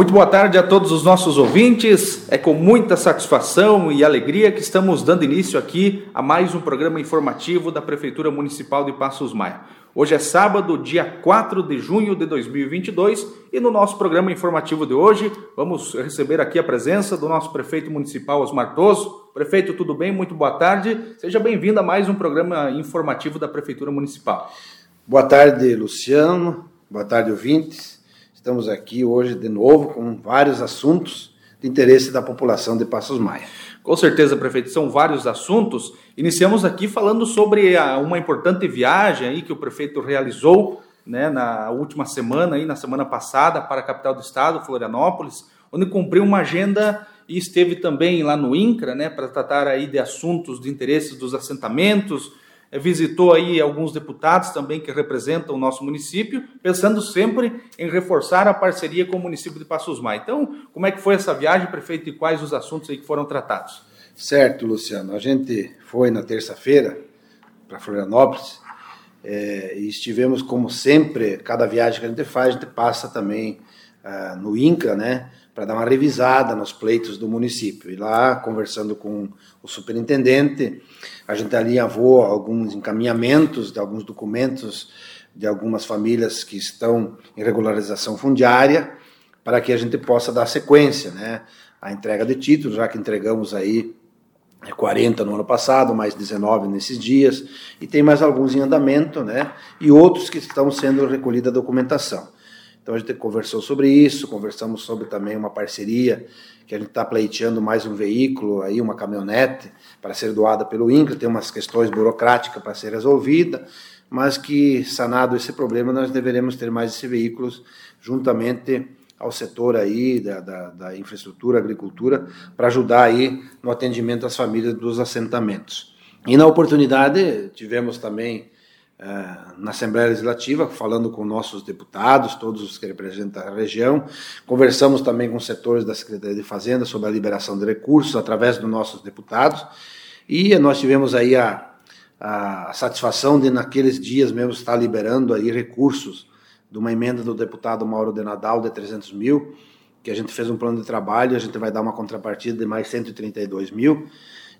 Muito boa tarde a todos os nossos ouvintes. É com muita satisfação e alegria que estamos dando início aqui a mais um programa informativo da Prefeitura Municipal de Passos Maia. Hoje é sábado, dia 4 de junho de 2022, e no nosso programa informativo de hoje vamos receber aqui a presença do nosso prefeito municipal Osmar Toso. Prefeito, tudo bem? Muito boa tarde. Seja bem-vindo a mais um programa informativo da Prefeitura Municipal. Boa tarde, Luciano. Boa tarde, ouvintes. Estamos aqui hoje de novo com vários assuntos de interesse da população de Passos Maia. Com certeza, prefeito, são vários assuntos. Iniciamos aqui falando sobre a, uma importante viagem aí que o prefeito realizou né, na última semana, aí, na semana passada, para a capital do estado, Florianópolis, onde cumpriu uma agenda e esteve também lá no INCRA, né, para tratar aí de assuntos de interesses dos assentamentos, visitou aí alguns deputados também que representam o nosso município, pensando sempre em reforçar a parceria com o município de Passos Maia. Então, como é que foi essa viagem, prefeito, e quais os assuntos aí que foram tratados? Certo, Luciano. A gente foi na terça-feira para Florianópolis é, e estivemos, como sempre, cada viagem que a gente faz, a gente passa também ah, no INCRA, né? Para dar uma revisada nos pleitos do município. E lá, conversando com o superintendente, a gente alinhavou alguns encaminhamentos de alguns documentos de algumas famílias que estão em regularização fundiária, para que a gente possa dar sequência né, à entrega de títulos, já que entregamos aí 40 no ano passado, mais 19 nesses dias, e tem mais alguns em andamento, né, e outros que estão sendo recolhida a documentação. Então a gente conversou sobre isso, conversamos sobre também uma parceria que a gente está pleiteando mais um veículo, aí uma caminhonete para ser doada pelo INCRA, tem umas questões burocráticas para ser resolvida, mas que sanado esse problema nós deveremos ter mais esses veículos juntamente ao setor aí da, da, da infraestrutura, agricultura, para ajudar aí no atendimento às famílias dos assentamentos. E na oportunidade tivemos também na Assembleia Legislativa, falando com nossos deputados, todos os que representam a região. Conversamos também com setores da Secretaria de Fazenda sobre a liberação de recursos através dos nossos deputados. E nós tivemos aí a, a satisfação de, naqueles dias mesmo, estar liberando aí recursos de uma emenda do deputado Mauro de Nadal de 300 mil, que a gente fez um plano de trabalho, a gente vai dar uma contrapartida de mais 132 mil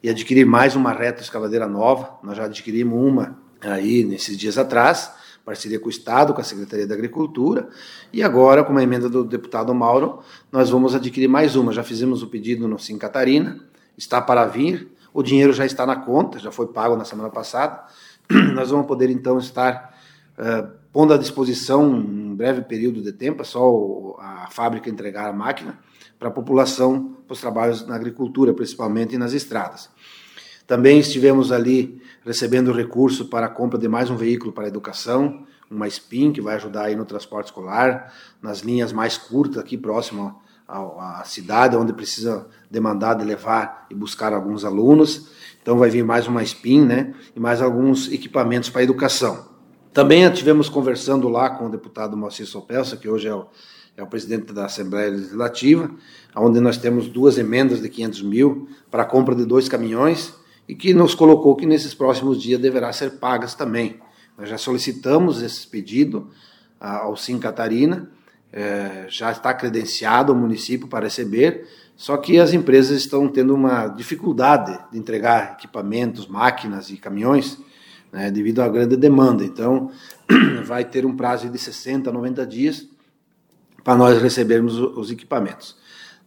e adquirir mais uma reta escavadeira nova. Nós já adquirimos uma aí nesses dias atrás, parceria com o Estado, com a Secretaria da Agricultura, e agora, com a emenda do deputado Mauro, nós vamos adquirir mais uma. Já fizemos o pedido no Sim Catarina, está para vir, o dinheiro já está na conta, já foi pago na semana passada. Nós vamos poder então estar uh, pondo à disposição um breve período de tempo, é só a fábrica entregar a máquina para a população, para os trabalhos na agricultura, principalmente e nas estradas. Também estivemos ali recebendo recurso para a compra de mais um veículo para a educação, uma SPIN, que vai ajudar aí no transporte escolar, nas linhas mais curtas, aqui próximo à, cidade, onde precisa demandar de levar e buscar alguns alunos. Então vai vir mais uma SPIN, né? E mais alguns equipamentos para a educação. Também estivemos conversando lá com o deputado Moacir Sopelsa, que hoje é o, é o presidente da Assembleia Legislativa, onde nós temos duas emendas de 500 mil para a compra de dois caminhões e que nos colocou que nesses próximos dias deverá ser pagas também. Nós já solicitamos esse pedido ao Sim Catarina, é, já está credenciado o município para receber, só que as empresas estão tendo uma dificuldade de entregar equipamentos, máquinas e caminhões, né, devido à grande demanda. Então, vai ter um prazo de 60, 90 dias para nós recebermos os equipamentos.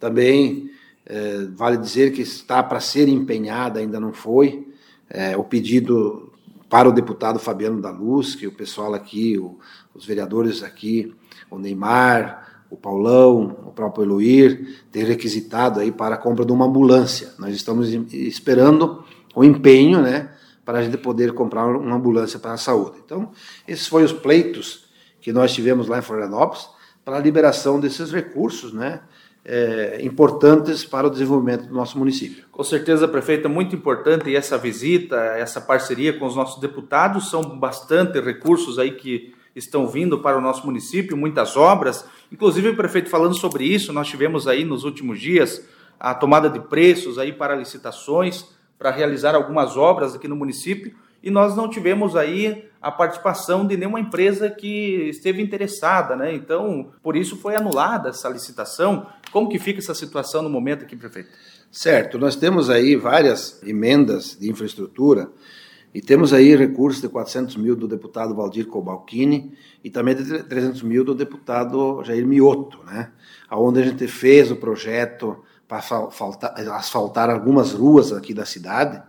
Também é, vale dizer que está para ser empenhada, ainda não foi, é, o pedido para o deputado Fabiano da Luz, que o pessoal aqui, o, os vereadores aqui, o Neymar, o Paulão, o próprio Eloir, tem requisitado aí para a compra de uma ambulância. Nós estamos esperando o empenho, né, para a gente poder comprar uma ambulância para a saúde. Então, esses foram os pleitos que nós tivemos lá em Florianópolis para a liberação desses recursos, né, é, importantes para o desenvolvimento do nosso município. Com certeza, prefeita, muito importante essa visita, essa parceria com os nossos deputados, são bastante recursos aí que estão vindo para o nosso município, muitas obras. Inclusive, prefeito, falando sobre isso, nós tivemos aí nos últimos dias a tomada de preços aí para licitações, para realizar algumas obras aqui no município, e nós não tivemos aí a participação de nenhuma empresa que esteve interessada, né? Então, por isso foi anulada essa licitação. Como que fica essa situação no momento aqui, prefeito? Certo, nós temos aí várias emendas de infraestrutura e temos aí recursos de 400 mil do deputado Valdir Cobalcini e também de 300 mil do deputado Jair Mioto, né? Onde a gente fez o projeto para asfaltar algumas ruas aqui da cidade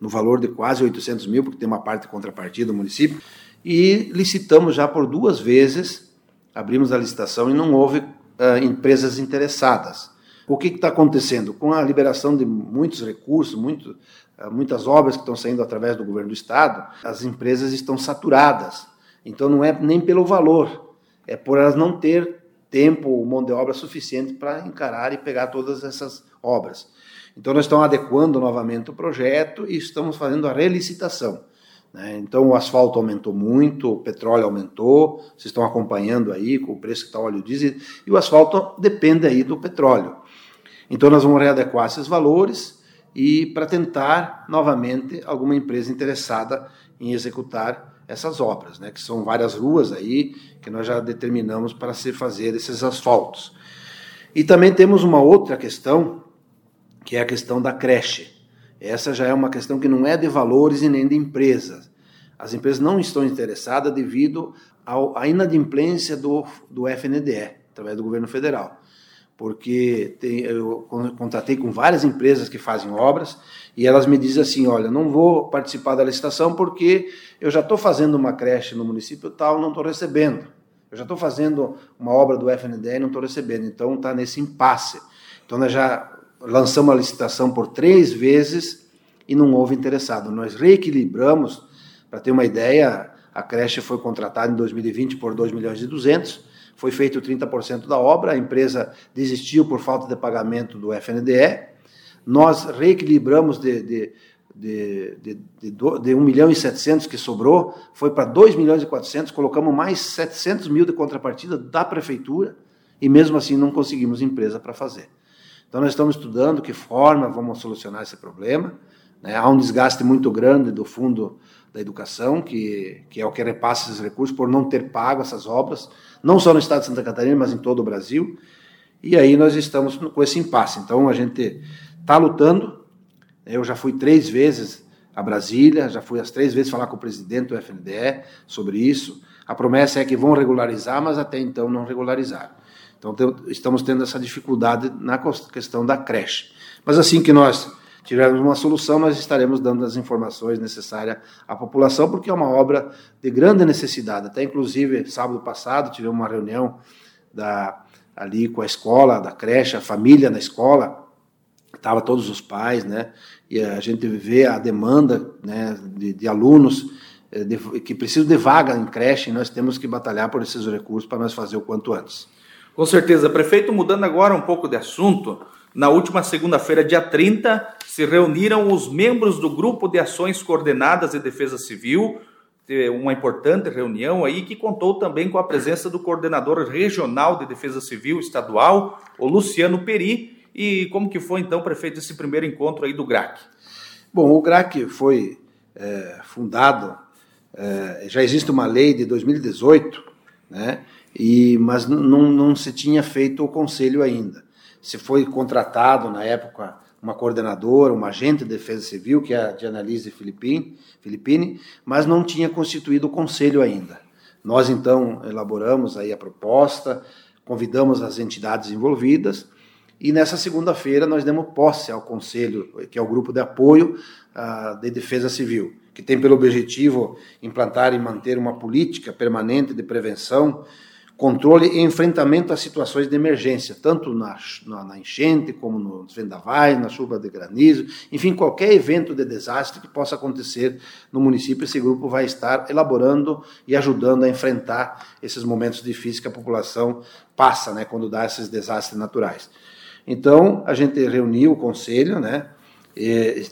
no valor de quase 800 mil, porque tem uma parte de contrapartida do município, e licitamos já por duas vezes, abrimos a licitação e não houve uh, empresas interessadas. O que está acontecendo? Com a liberação de muitos recursos, muito, uh, muitas obras que estão saindo através do governo do Estado, as empresas estão saturadas. Então não é nem pelo valor, é por elas não ter tempo mão de obra suficiente para encarar e pegar todas essas obras. Então, nós estamos adequando novamente o projeto e estamos fazendo a relicitação. Né? Então, o asfalto aumentou muito, o petróleo aumentou, vocês estão acompanhando aí com o preço que está o óleo diesel, e o asfalto depende aí do petróleo. Então, nós vamos readequar esses valores e para tentar novamente alguma empresa interessada em executar essas obras, né, que são várias ruas aí que nós já determinamos para se fazer esses asfaltos. E também temos uma outra questão que é a questão da creche. Essa já é uma questão que não é de valores e nem de empresas. As empresas não estão interessadas devido à inadimplência do, do FNDE, através do governo federal. Porque tem, eu contratei com várias empresas que fazem obras e elas me dizem assim: olha, não vou participar da licitação porque eu já estou fazendo uma creche no município tal, não estou recebendo. Eu já estou fazendo uma obra do FNDE e não estou recebendo. Então está nesse impasse. Então nós já lançamos a licitação por três vezes e não houve interessado. Nós reequilibramos, para ter uma ideia, a creche foi contratada em 2020 por 2 milhões e 200, foi feito 30% da obra, a empresa desistiu por falta de pagamento do FNDE, nós reequilibramos de, de, de, de, de, de 1 milhão e 700 que sobrou, foi para 2 milhões e 400, colocamos mais 700 mil de contrapartida da prefeitura, e mesmo assim não conseguimos empresa para fazer. Então, nós estamos estudando que forma vamos solucionar esse problema. Né? Há um desgaste muito grande do fundo da educação, que, que é o que repassa esses recursos, por não ter pago essas obras, não só no estado de Santa Catarina, mas em todo o Brasil. E aí nós estamos com esse impasse. Então, a gente está lutando. Eu já fui três vezes a Brasília, já fui as três vezes falar com o presidente do FNDE sobre isso. A promessa é que vão regularizar, mas até então não regularizaram. Então, estamos tendo essa dificuldade na questão da creche. Mas assim que nós tivermos uma solução, nós estaremos dando as informações necessárias à população, porque é uma obra de grande necessidade. Até, inclusive, sábado passado, tivemos uma reunião da, ali com a escola, da creche, a família na escola, estava todos os pais, né? E a gente vê a demanda né, de, de alunos eh, de, que precisam de vaga em creche, e nós temos que batalhar por esses recursos para nós fazer o quanto antes. Com certeza, prefeito, mudando agora um pouco de assunto, na última segunda-feira, dia 30, se reuniram os membros do Grupo de Ações Coordenadas de Defesa Civil, uma importante reunião aí que contou também com a presença do coordenador regional de Defesa Civil estadual, o Luciano Peri. E como que foi então, prefeito, esse primeiro encontro aí do GRAC? Bom, o GRAC foi é, fundado, é, já existe uma lei de 2018, né, e, mas não, não se tinha feito o conselho ainda. Se foi contratado na época uma coordenadora, uma agente de defesa civil, que é a Dianalise Filippini, Filippini, mas não tinha constituído o conselho ainda. Nós então elaboramos aí a proposta, convidamos as entidades envolvidas e nessa segunda-feira nós demos posse ao conselho, que é o grupo de apoio uh, de defesa civil, que tem pelo objetivo implantar e manter uma política permanente de prevenção controle e enfrentamento a situações de emergência, tanto na, na, na enchente, como nos vendavais, na chuva de granizo, enfim, qualquer evento de desastre que possa acontecer no município, esse grupo vai estar elaborando e ajudando a enfrentar esses momentos difíceis que a população passa, né, quando dá esses desastres naturais. Então, a gente reuniu o conselho, né, e,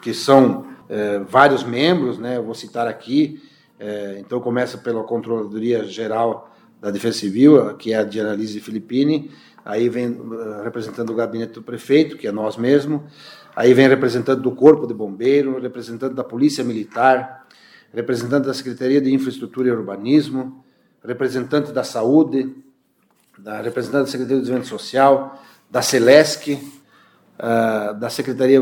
que são é, vários membros, né, eu vou citar aqui, é, então começa pela Controladoria Geral da Defesa Civil, que é a de Analise Filippini, aí vem uh, representando o gabinete do prefeito, que é nós mesmos, aí vem representante do Corpo de Bombeiro, representante da Polícia Militar, representante da Secretaria de Infraestrutura e Urbanismo, representante da Saúde, da representante da Secretaria do Desenvolvimento Social, da Celesc, uh, da Secretaria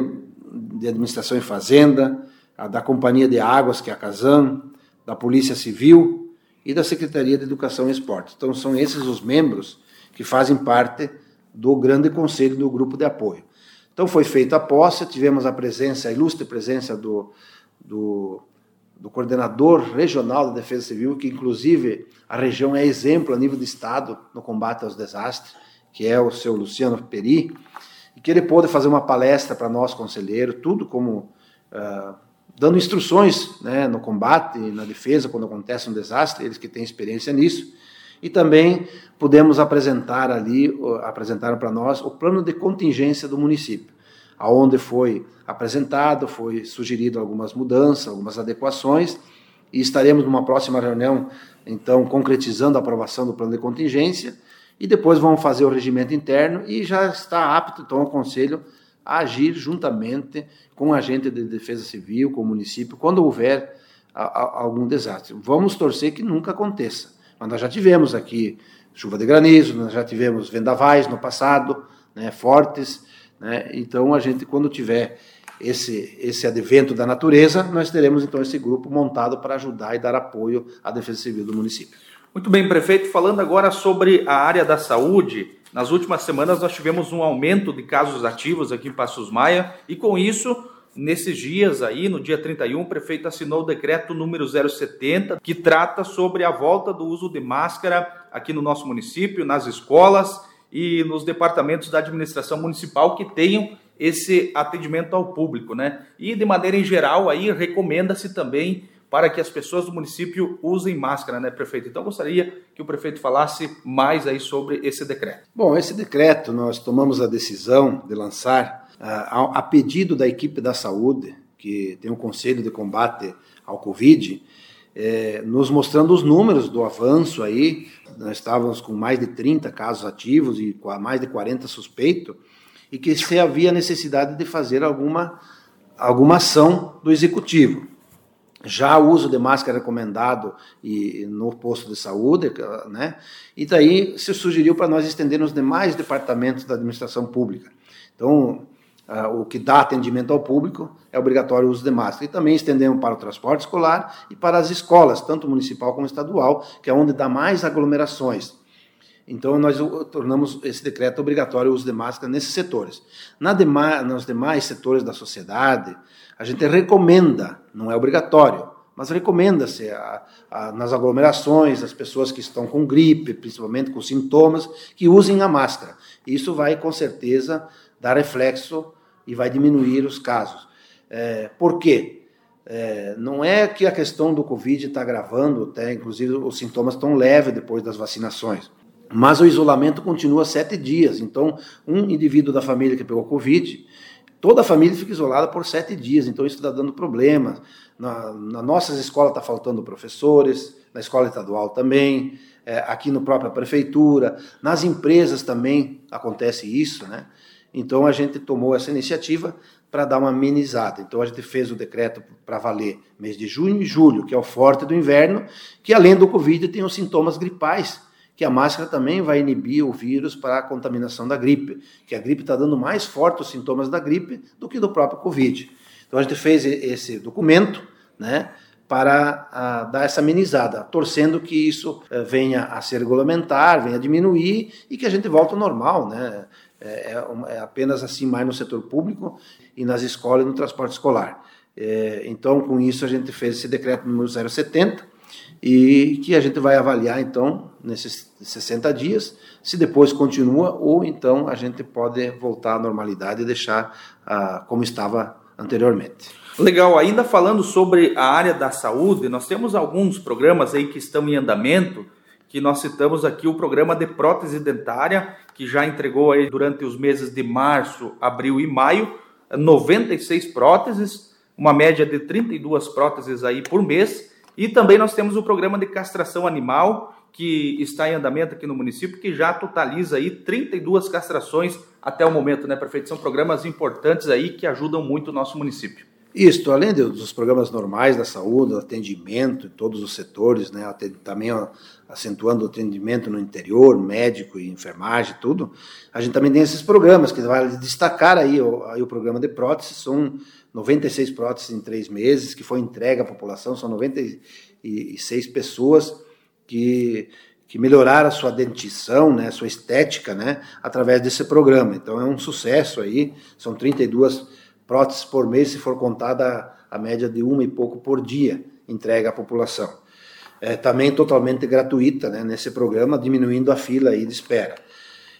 de Administração e Fazenda, da Companhia de Águas, que é a Casam, da Polícia Civil e da Secretaria de Educação e Esporte. Então, são esses os membros que fazem parte do grande conselho do grupo de apoio. Então, foi feita a posse, tivemos a presença, a ilustre presença do, do, do coordenador regional da Defesa Civil, que inclusive a região é exemplo a nível de Estado no combate aos desastres, que é o seu Luciano Peri, e que ele pôde fazer uma palestra para nós, conselheiros, tudo como uh, dando instruções né, no combate na defesa quando acontece um desastre, eles que têm experiência nisso. E também pudemos apresentar ali, apresentaram para nós o plano de contingência do município, aonde foi apresentado, foi sugerido algumas mudanças, algumas adequações, e estaremos numa próxima reunião, então, concretizando a aprovação do plano de contingência, e depois vamos fazer o regimento interno e já está apto, então, o Conselho a agir juntamente com o agente de defesa civil, com o município, quando houver a, a, algum desastre. Vamos torcer que nunca aconteça. Mas nós já tivemos aqui chuva de granizo, nós já tivemos vendavais no passado, né, fortes. Né, então, a gente, quando tiver esse, esse advento da natureza, nós teremos então esse grupo montado para ajudar e dar apoio à defesa civil do município. Muito bem, prefeito. Falando agora sobre a área da saúde, nas últimas semanas nós tivemos um aumento de casos ativos aqui em Passos Maia e com isso, nesses dias aí, no dia 31, o prefeito assinou o decreto número 070, que trata sobre a volta do uso de máscara aqui no nosso município, nas escolas e nos departamentos da administração municipal que tenham esse atendimento ao público, né? E de maneira em geral aí recomenda-se também para que as pessoas do município usem máscara, né, prefeito? Então, gostaria que o prefeito falasse mais aí sobre esse decreto. Bom, esse decreto nós tomamos a decisão de lançar uh, a, pedido da equipe da saúde, que tem o um Conselho de Combate ao Covid, é, nos mostrando os números do avanço aí. Nós estávamos com mais de 30 casos ativos e mais de 40 suspeitos, e que se havia necessidade de fazer alguma, alguma ação do executivo. Já o uso de máscara recomendado e no posto de saúde, né? E daí se sugeriu para nós estender nos demais departamentos da administração pública. Então, uh, o que dá atendimento ao público é obrigatório o uso de máscara. E também estendemos para o transporte escolar e para as escolas, tanto municipal como estadual, que é onde dá mais aglomerações. Então, nós tornamos esse decreto obrigatório o uso de máscara nesses setores. Na dema, nos demais setores da sociedade, a gente recomenda, não é obrigatório, mas recomenda-se nas aglomerações, as pessoas que estão com gripe, principalmente com sintomas, que usem a máscara. Isso vai, com certeza, dar reflexo e vai diminuir os casos. É, por quê? É, não é que a questão do Covid está agravando, até inclusive os sintomas estão leves depois das vacinações. Mas o isolamento continua sete dias. Então, um indivíduo da família que pegou Covid, toda a família fica isolada por sete dias. Então, isso está dando problemas. Na, na nossas escolas está faltando professores, na escola estadual também, é, aqui no própria prefeitura, nas empresas também acontece isso, né? Então, a gente tomou essa iniciativa para dar uma amenizada. Então, a gente fez o decreto para valer mês de junho e julho, que é o forte do inverno, que além do Covid tem os sintomas gripais que a máscara também vai inibir o vírus para a contaminação da gripe, que a gripe está dando mais fortes os sintomas da gripe do que do próprio Covid. Então a gente fez esse documento, né, para a, dar essa amenizada, torcendo que isso eh, venha a ser regulamentar, venha a diminuir e que a gente volte ao normal, né? É, é, é apenas assim mais no setor público e nas escolas e no transporte escolar. É, então, com isso, a gente fez esse decreto número 070, e que a gente vai avaliar então nesses 60 dias, se depois continua ou então a gente pode voltar à normalidade e deixar ah, como estava anteriormente. Legal, ainda falando sobre a área da saúde, nós temos alguns programas aí que estão em andamento, que nós citamos aqui o programa de prótese dentária, que já entregou aí durante os meses de março, abril e maio, 96 próteses, uma média de 32 próteses aí por mês, e também nós temos o programa de castração animal, que está em andamento aqui no município, que já totaliza aí 32 castrações até o momento, né, prefeito? São programas importantes aí que ajudam muito o nosso município. Isso, além dos programas normais da saúde, atendimento em todos os setores, né, também acentuando o atendimento no interior, médico e enfermagem, tudo, a gente também tem esses programas, que vai destacar aí, aí o programa de prótese, são 96 próteses em três meses, que foi entregue à população, são 96 pessoas que, que melhoraram a sua dentição, né, sua estética, né, através desse programa. Então é um sucesso aí, são 32 próteses por mês, se for contada a média de uma e pouco por dia, entrega à população. É, também totalmente gratuita né, nesse programa, diminuindo a fila aí de espera.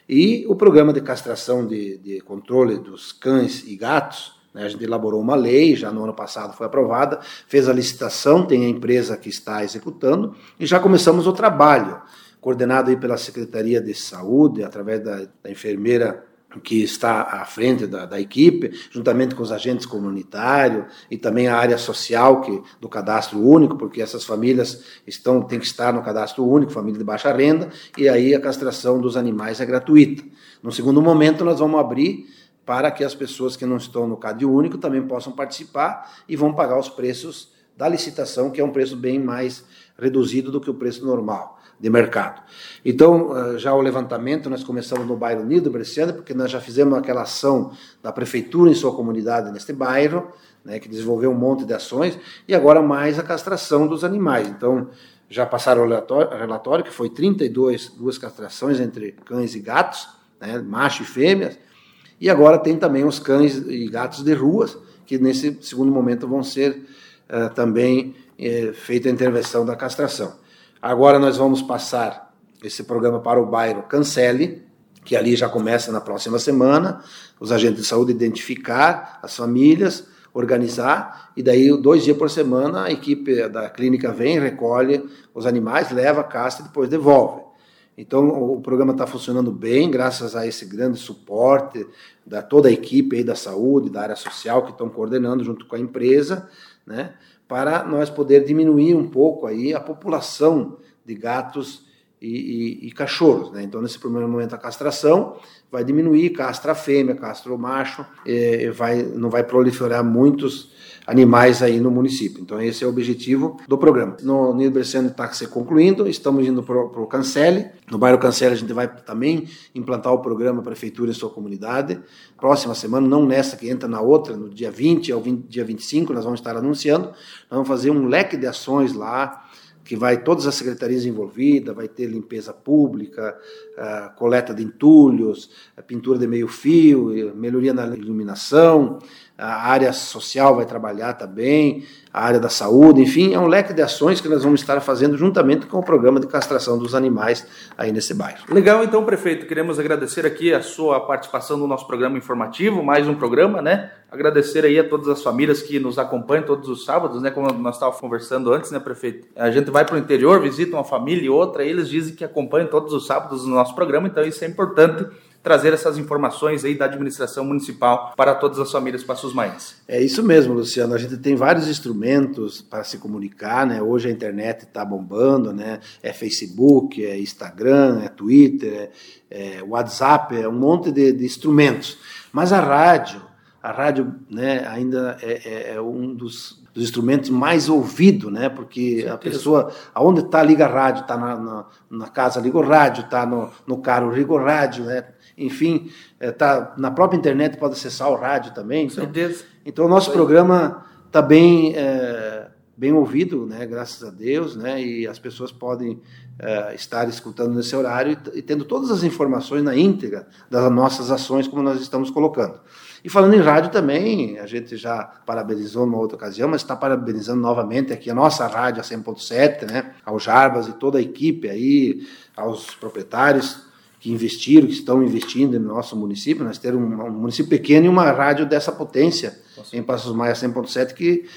E o programa de castração de, de controle dos cães e gatos, a gente elaborou uma lei, já no ano passado foi aprovada, fez a licitação, tem a empresa que está executando, e já começamos o trabalho, coordenado aí pela Secretaria de Saúde, através da, da enfermeira que está à frente da, da, equipe, juntamente com os agentes comunitários e também a área social que, do cadastro único, porque essas famílias estão têm que estar no cadastro único, família de baixa renda, e aí a castração dos animais é gratuita. No segundo momento, nós vamos abrir para que as pessoas que não estão no CAD único também possam participar e vão pagar os preços da licitação, que é um preço bem mais reduzido do que o preço normal de mercado. Então, eh, já o levantamento, nós começamos no bairro Nido Bresciano, porque nós já fizemos aquela ação da prefeitura em sua comunidade neste bairro, né, que desenvolveu um monte de ações, e agora mais a castração dos animais. Então, já passaram o relatório, relatório que foi 32 duas castrações entre cães e gatos, né, macho e fêmeas, e agora tem também os cães e gatos de ruas, que nesse segundo momento vão ser uh, também uh, feita a intervenção da castração. Agora nós vamos passar esse programa para o bairro Cancele, que ali já começa na próxima semana, os agentes de saúde identificar as famílias, organizar, e daí dois dias por semana a equipe da clínica vem, recolhe os animais, leva, castra e depois devolve. Então o programa está funcionando bem, graças a esse grande suporte da toda a equipe aí da saúde, da área social que estão coordenando junto com a empresa, né? para nós poder diminuir um pouco aí a população de gatos e, e, e cachorros. Né? Então, nesse primeiro momento, a castração vai diminuir, castra a fêmea, castra o macho, vai, não vai proliferar muitos animais aí no município. Então, esse é o objetivo do programa. No Nilo Berciano está se concluindo, estamos indo para o Cancele. No bairro Cancele, a gente vai também implantar o programa Prefeitura e Sua Comunidade. Próxima semana, não nessa que entra na outra, no dia 20 ao 20, dia 25, nós vamos estar anunciando. Nós vamos fazer um leque de ações lá que vai todas as secretarias envolvidas, vai ter limpeza pública, coleta de entulhos, pintura de meio fio, melhoria na iluminação, a área social vai trabalhar também, a área da saúde, enfim, é um leque de ações que nós vamos estar fazendo juntamente com o programa de castração dos animais aí nesse bairro. Legal, então, prefeito, queremos agradecer aqui a sua participação no nosso programa informativo, mais um programa, né? Agradecer aí a todas as famílias que nos acompanham todos os sábados, né? Como nós estávamos conversando antes, né, prefeito? A gente vai para o interior, visita uma família e outra, e eles dizem que acompanham todos os sábados no nosso programa, então isso é importante trazer essas informações aí da administração municipal para todas as famílias Passos Maense. É isso mesmo, Luciano. A gente tem vários instrumentos para se comunicar, né? Hoje a internet está bombando, né? É Facebook, é Instagram, é Twitter, é, é WhatsApp, é um monte de, de, instrumentos. Mas a rádio, a rádio, né? Ainda é, é, é um dos dos instrumentos mais ouvido, né? Porque a pessoa, aonde está, liga a rádio, está na, na, na, casa, liga o rádio, está no, no carro, liga o rádio, né? enfim, está eh, na própria internet, pode acessar o rádio também. Então, Certeza. então o nosso programa está bem, é, bem ouvido, né, graças a Deus, né, e as pessoas podem é, estar escutando nesse horário e, e tendo todas as informações na íntegra das nossas ações, como nós estamos colocando. E falando em rádio também, a gente já parabenizou numa outra ocasião, mas está parabenizando novamente aqui a nossa rádio, a 100.7, né, ao Jarbas e toda a equipe aí, aos proprietários, que investiram, que estão investindo no nosso município. Nós temos um, um município pequeno e uma rádio dessa potência Nossa. em Passos Maia 100.7 que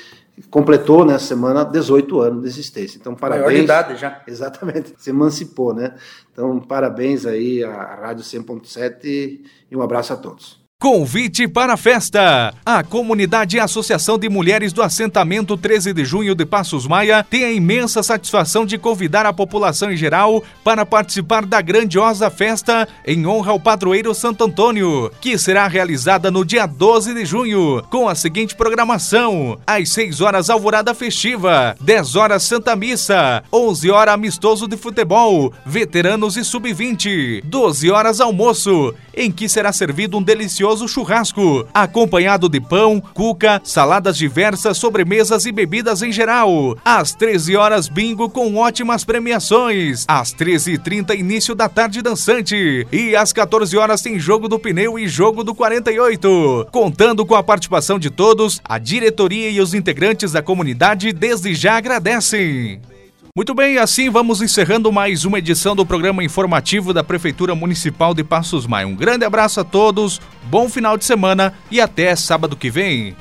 completou nessa né, semana 18 anos de existência. Então, parabéns. Maior idade já. Exatamente, se emancipou, né? Então, parabéns aí à Rádio 100.7 e um abraço a todos. Convite para a festa! A Comunidade e Associação de Mulheres do Assentamento 13 de Junho de Passos Maia tem a imensa satisfação de convidar a população em geral para participar da grandiosa festa em honra ao padroeiro Santo Antônio, que será realizada no dia 12 de junho, com a seguinte programação: às 6 horas alvorada festiva, 10 horas Santa Missa, 11 horas amistoso de futebol, veteranos e sub-20, 12 horas almoço, em que será servido um delicioso delicioso churrasco, acompanhado de pão, cuca, saladas diversas, sobremesas e bebidas em geral. Às 13 horas, bingo com ótimas premiações. Às 13h30, início da tarde dançante. E às 14 horas tem jogo do pneu e jogo do 48. Contando com a participação de todos, a diretoria e os integrantes da comunidade desde já agradecem. Muito bem, assim vamos encerrando mais uma edição do programa informativo da Prefeitura Municipal de Passos Maia. Um grande abraço a todos, bom final de semana e até sábado que vem.